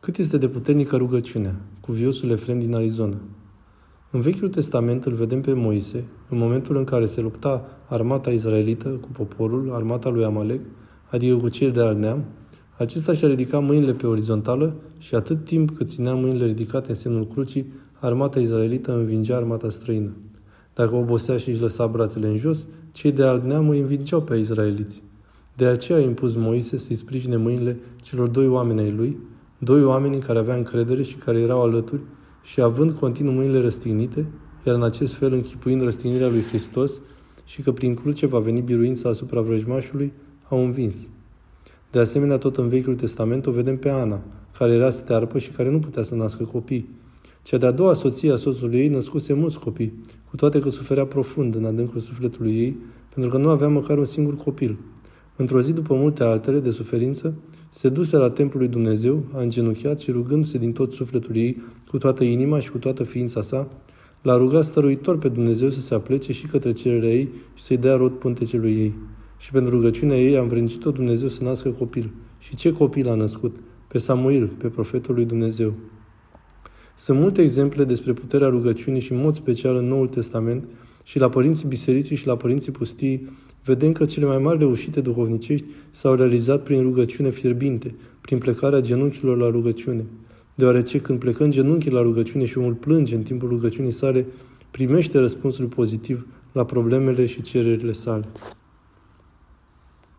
Cât este de puternică rugăciunea? Cu viosul Efrem din Arizona. În Vechiul Testament îl vedem pe Moise, în momentul în care se lupta armata izraelită cu poporul, armata lui Amalek, adică cu cei de al neam, acesta și-a ridicat mâinile pe orizontală și atât timp cât ținea mâinile ridicate în semnul crucii, armata izraelită învingea armata străină. Dacă obosea și își lăsa brațele în jos, cei de alt neam îi învingeau pe izraeliți. De aceea a impus Moise să-i sprijine mâinile celor doi oameni ai lui, doi oameni în care avea încredere și care erau alături și având continuu mâinile răstignite, iar în acest fel închipuind răstignirea lui Hristos și că prin cruce va veni biruința asupra vrăjmașului, au învins. De asemenea, tot în Vechiul Testament o vedem pe Ana, care era stearpă și care nu putea să nască copii. Cea de-a doua soție a soțului ei născuse mulți copii, cu toate că suferea profund în adâncul sufletului ei, pentru că nu avea măcar un singur copil. Într-o zi, după multe altele de suferință, se duse la templul lui Dumnezeu, a îngenunchiat și rugându-se din tot sufletul ei, cu toată inima și cu toată ființa sa, l-a rugat stăruitor pe Dumnezeu să se aplece și către cererea ei și să-i dea rod pântecelui ei. Și pentru rugăciunea ei a învrednicit-o Dumnezeu să nască copil. Și ce copil a născut? Pe Samuel, pe profetul lui Dumnezeu. Sunt multe exemple despre puterea rugăciunii și în mod special în Noul Testament și la părinții bisericii și la părinții pustii, vedem că cele mai mari reușite duhovnicești s-au realizat prin rugăciune fierbinte, prin plecarea genunchilor la rugăciune. Deoarece când plecăm genunchii la rugăciune și omul plânge în timpul rugăciunii sale, primește răspunsul pozitiv la problemele și cererile sale.